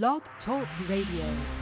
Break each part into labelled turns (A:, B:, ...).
A: Blog Talk Radio.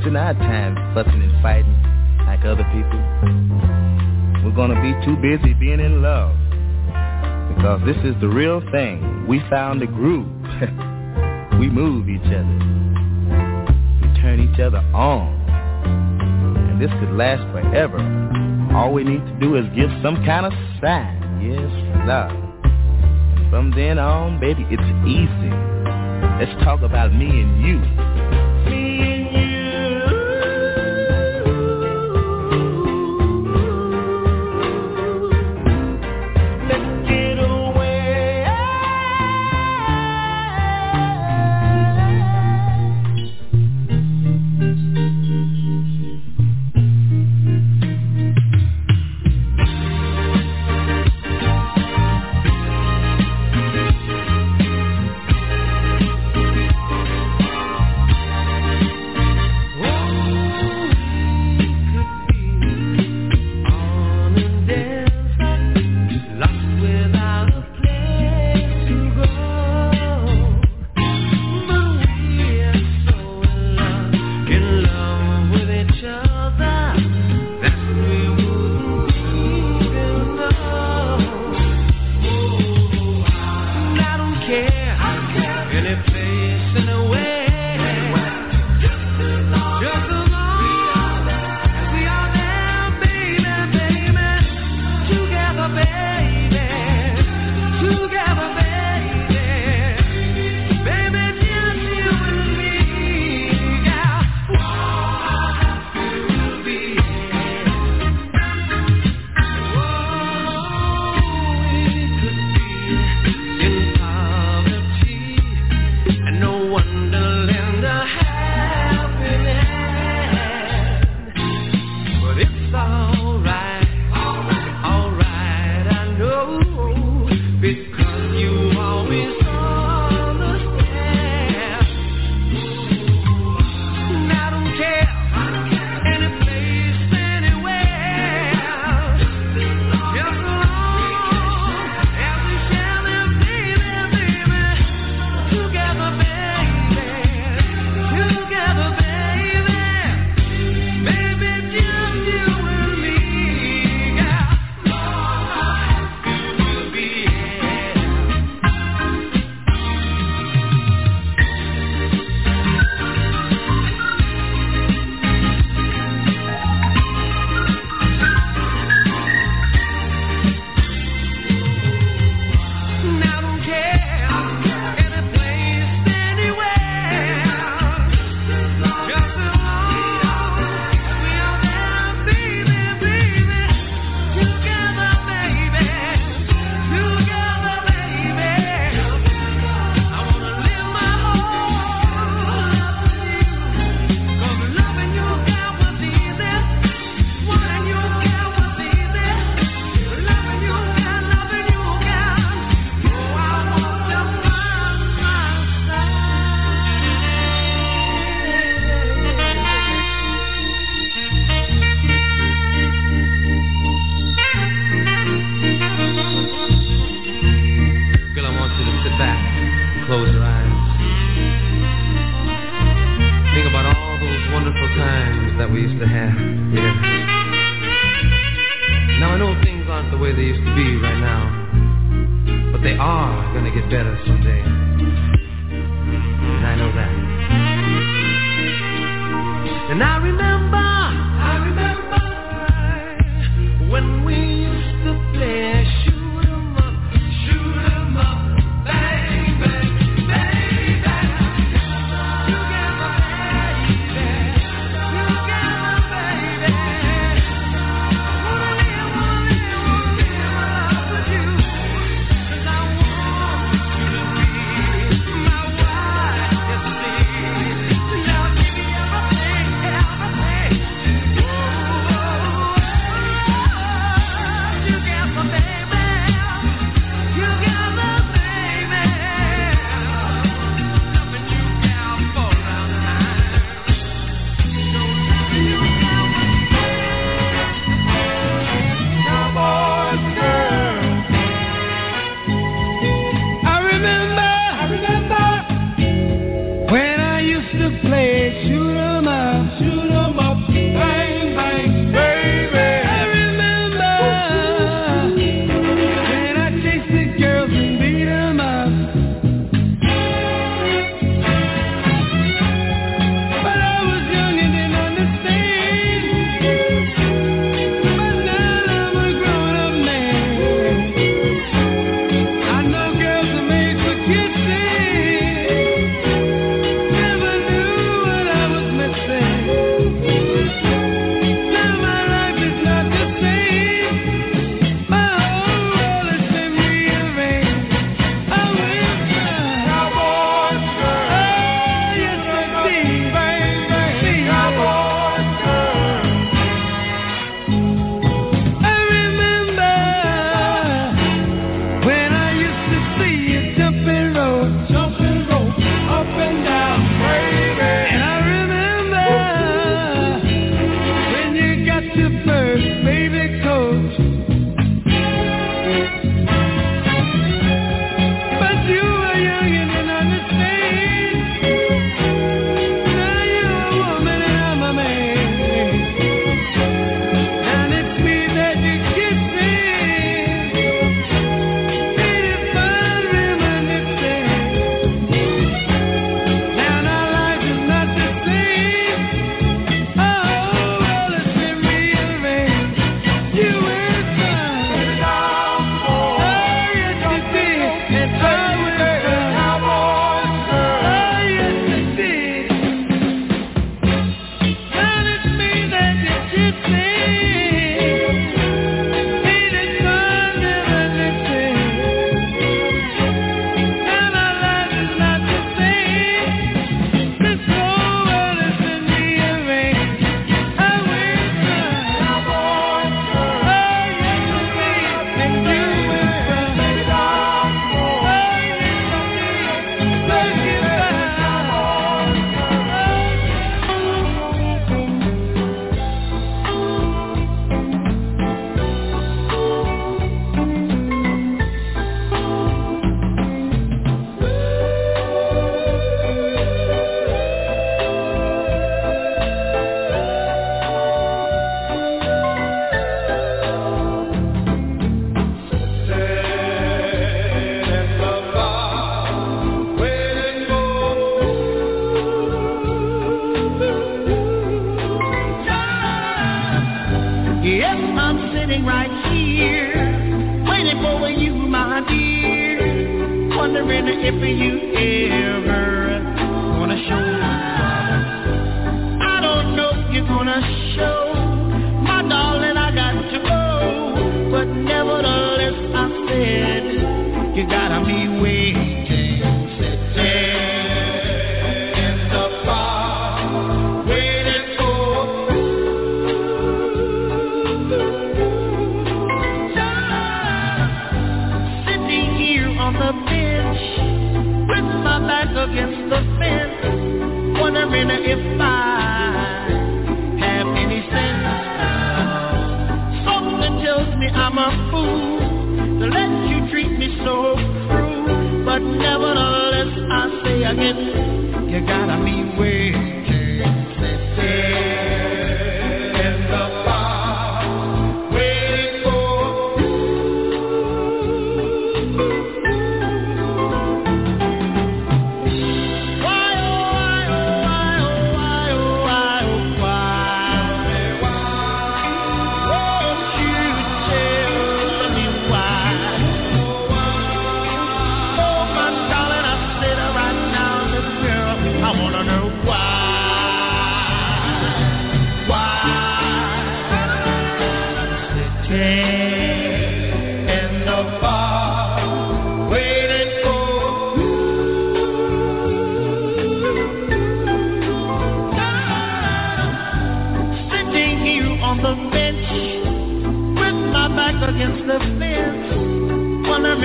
B: wasting our time fussing and fighting like other people. We're gonna be too busy being in love. Because this is the real thing. We found a groove. we move each other. We turn each other on. And this could last forever. All we need to do is give some kind of sign. Yes, love. And from then on, baby, it's easy. Let's talk about me and you.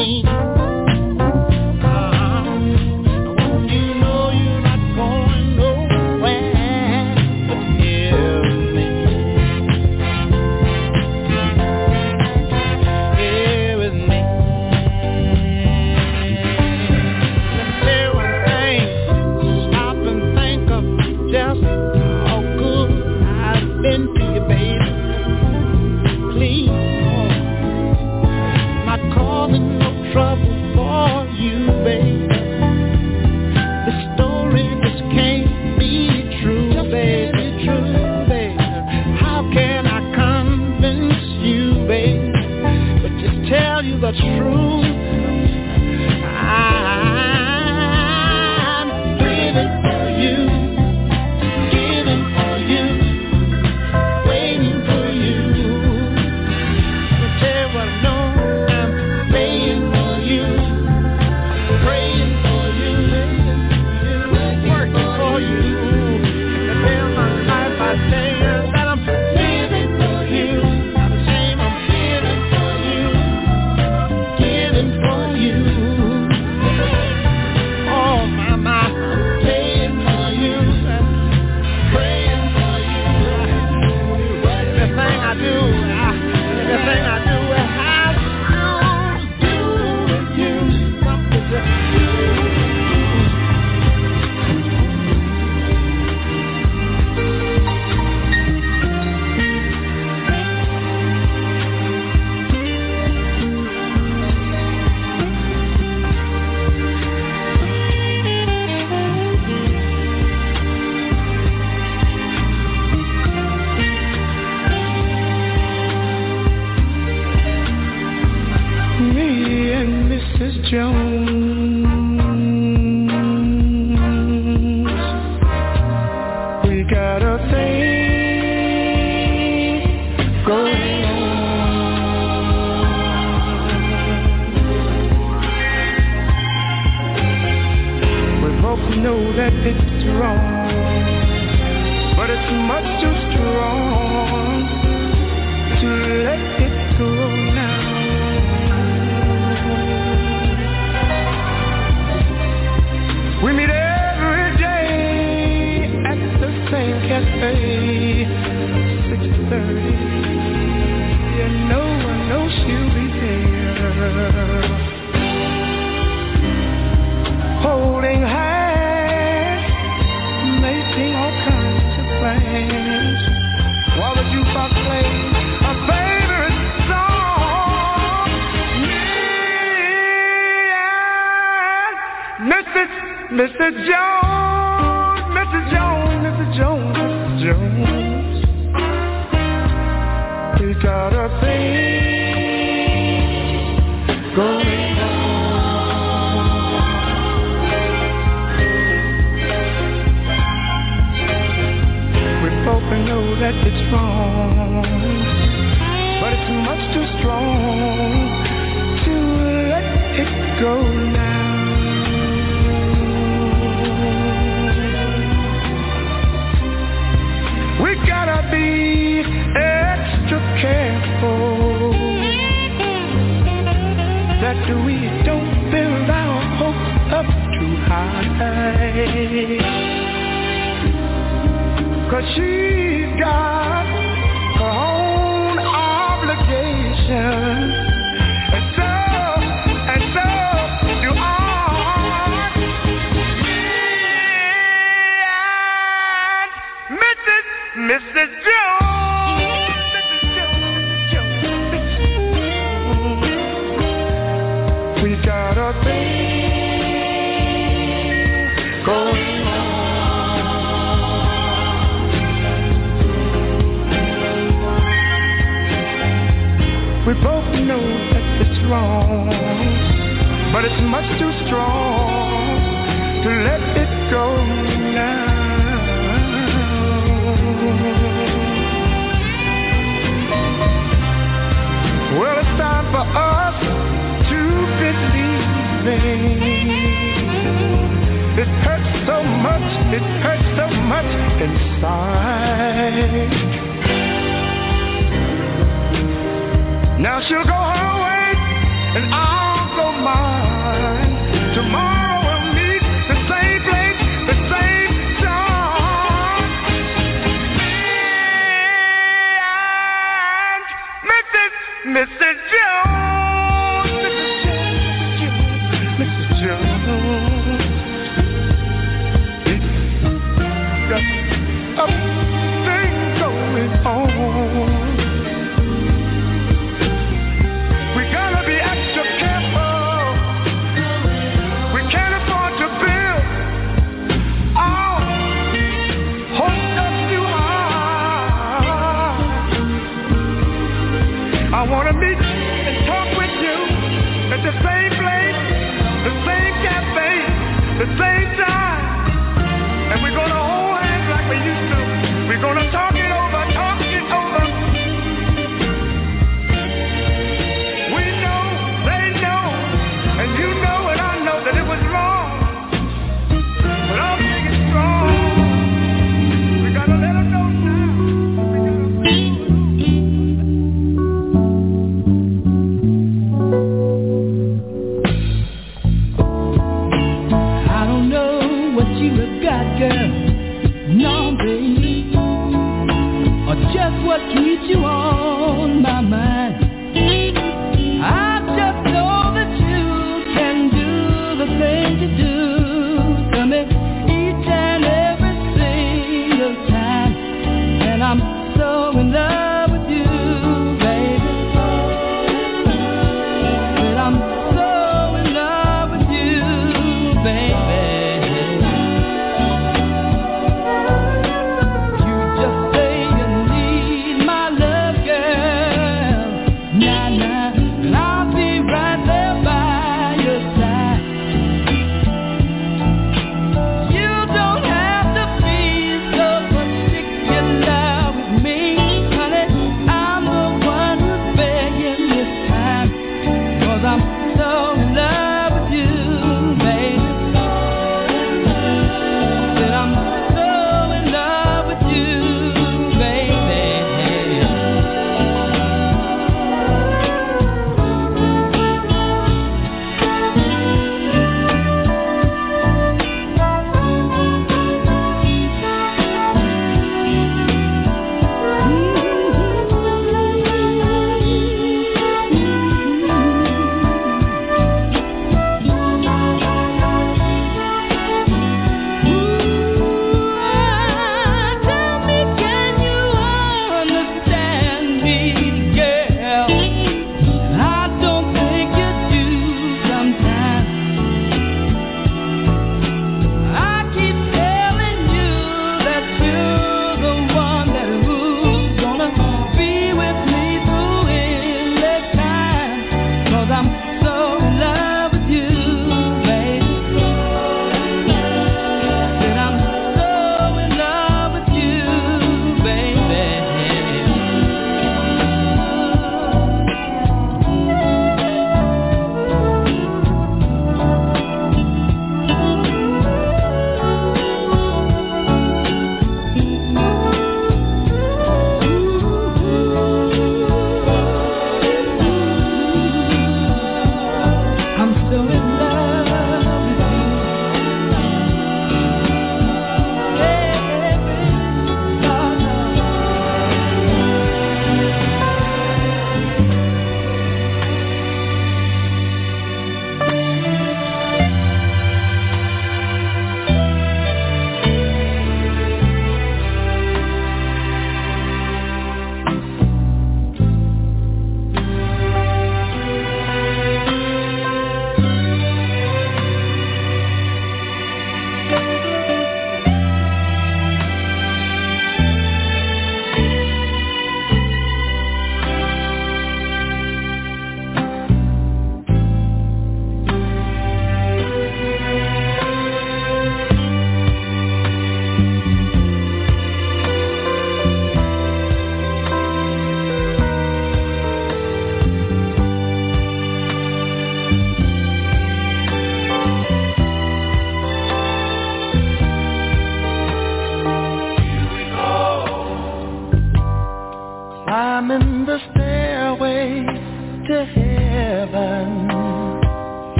C: me.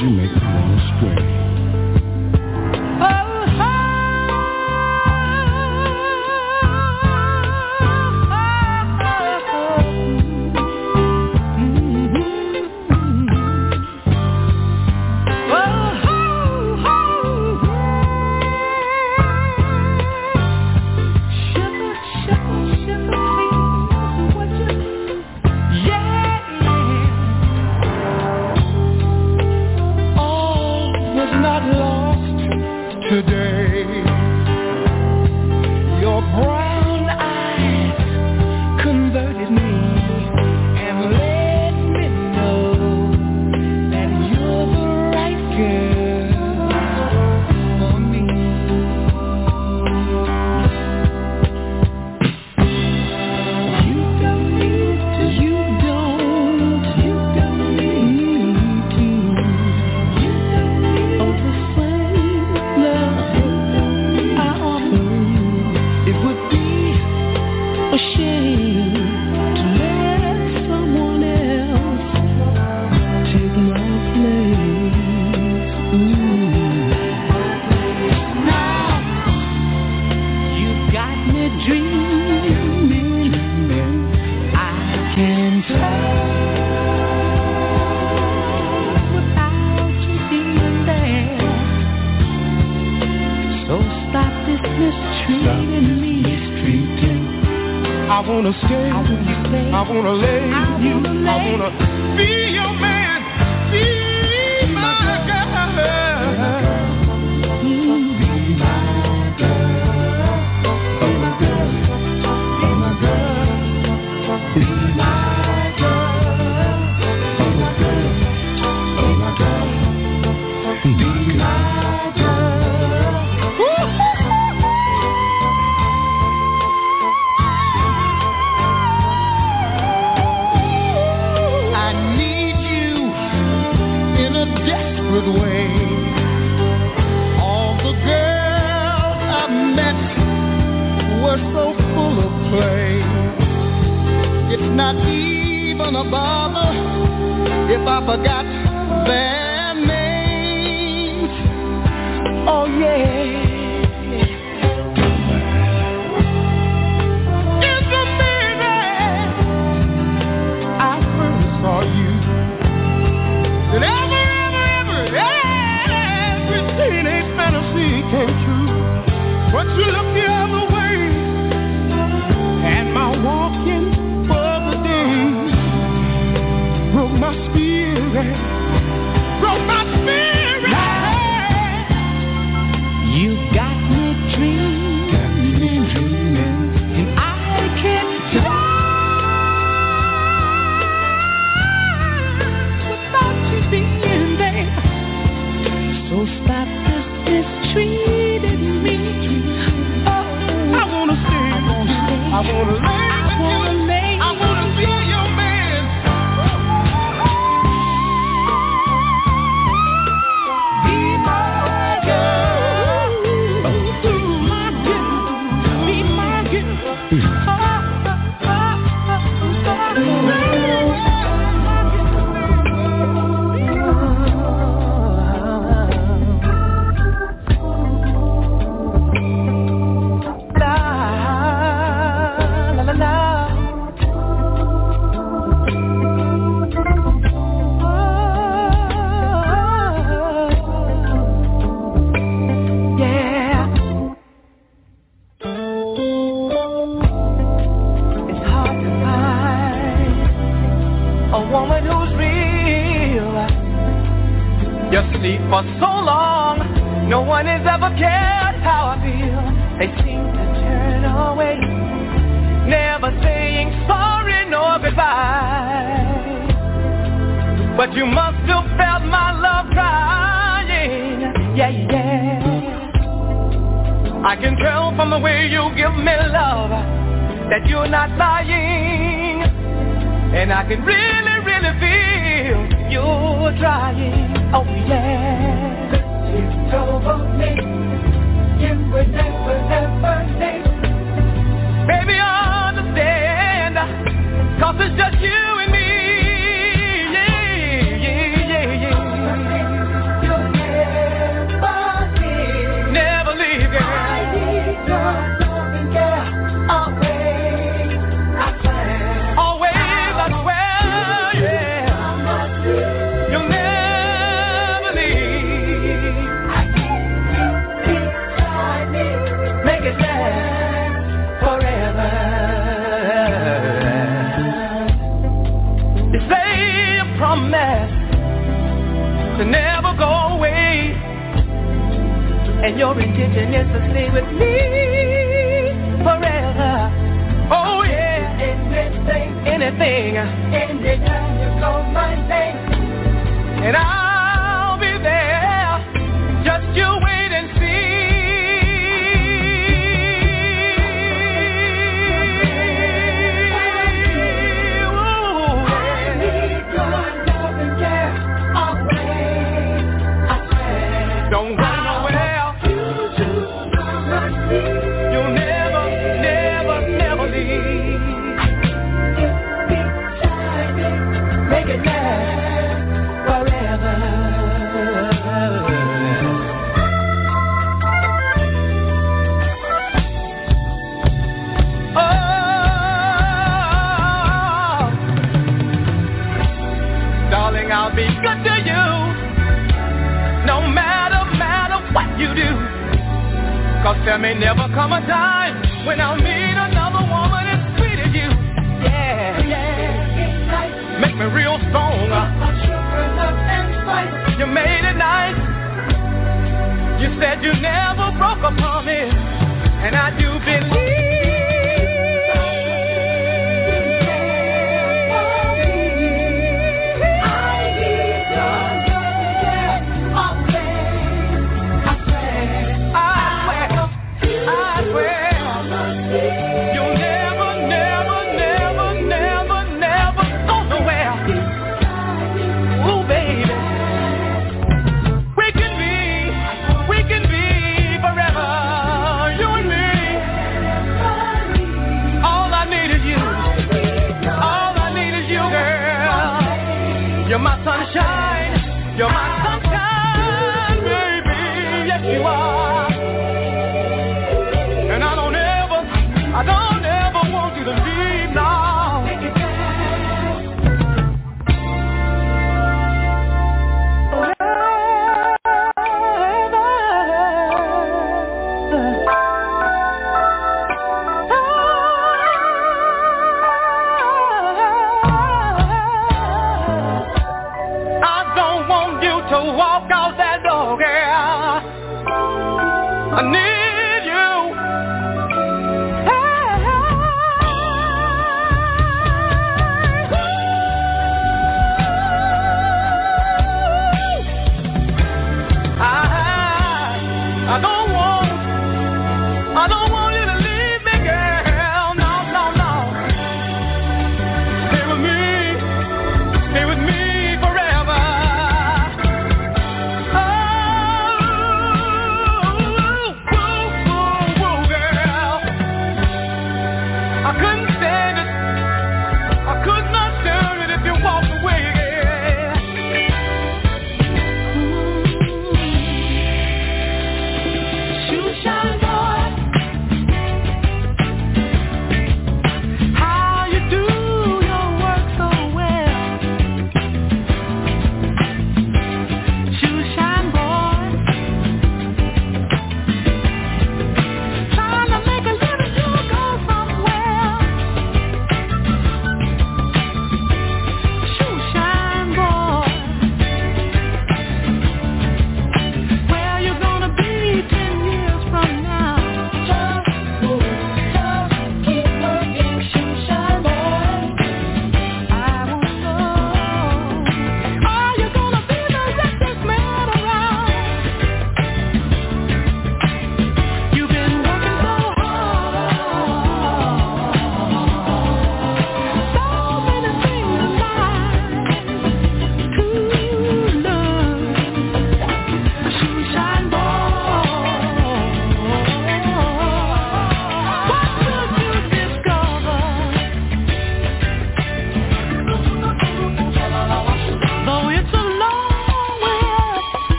C: You
D: make me
C: wanna
A: stray.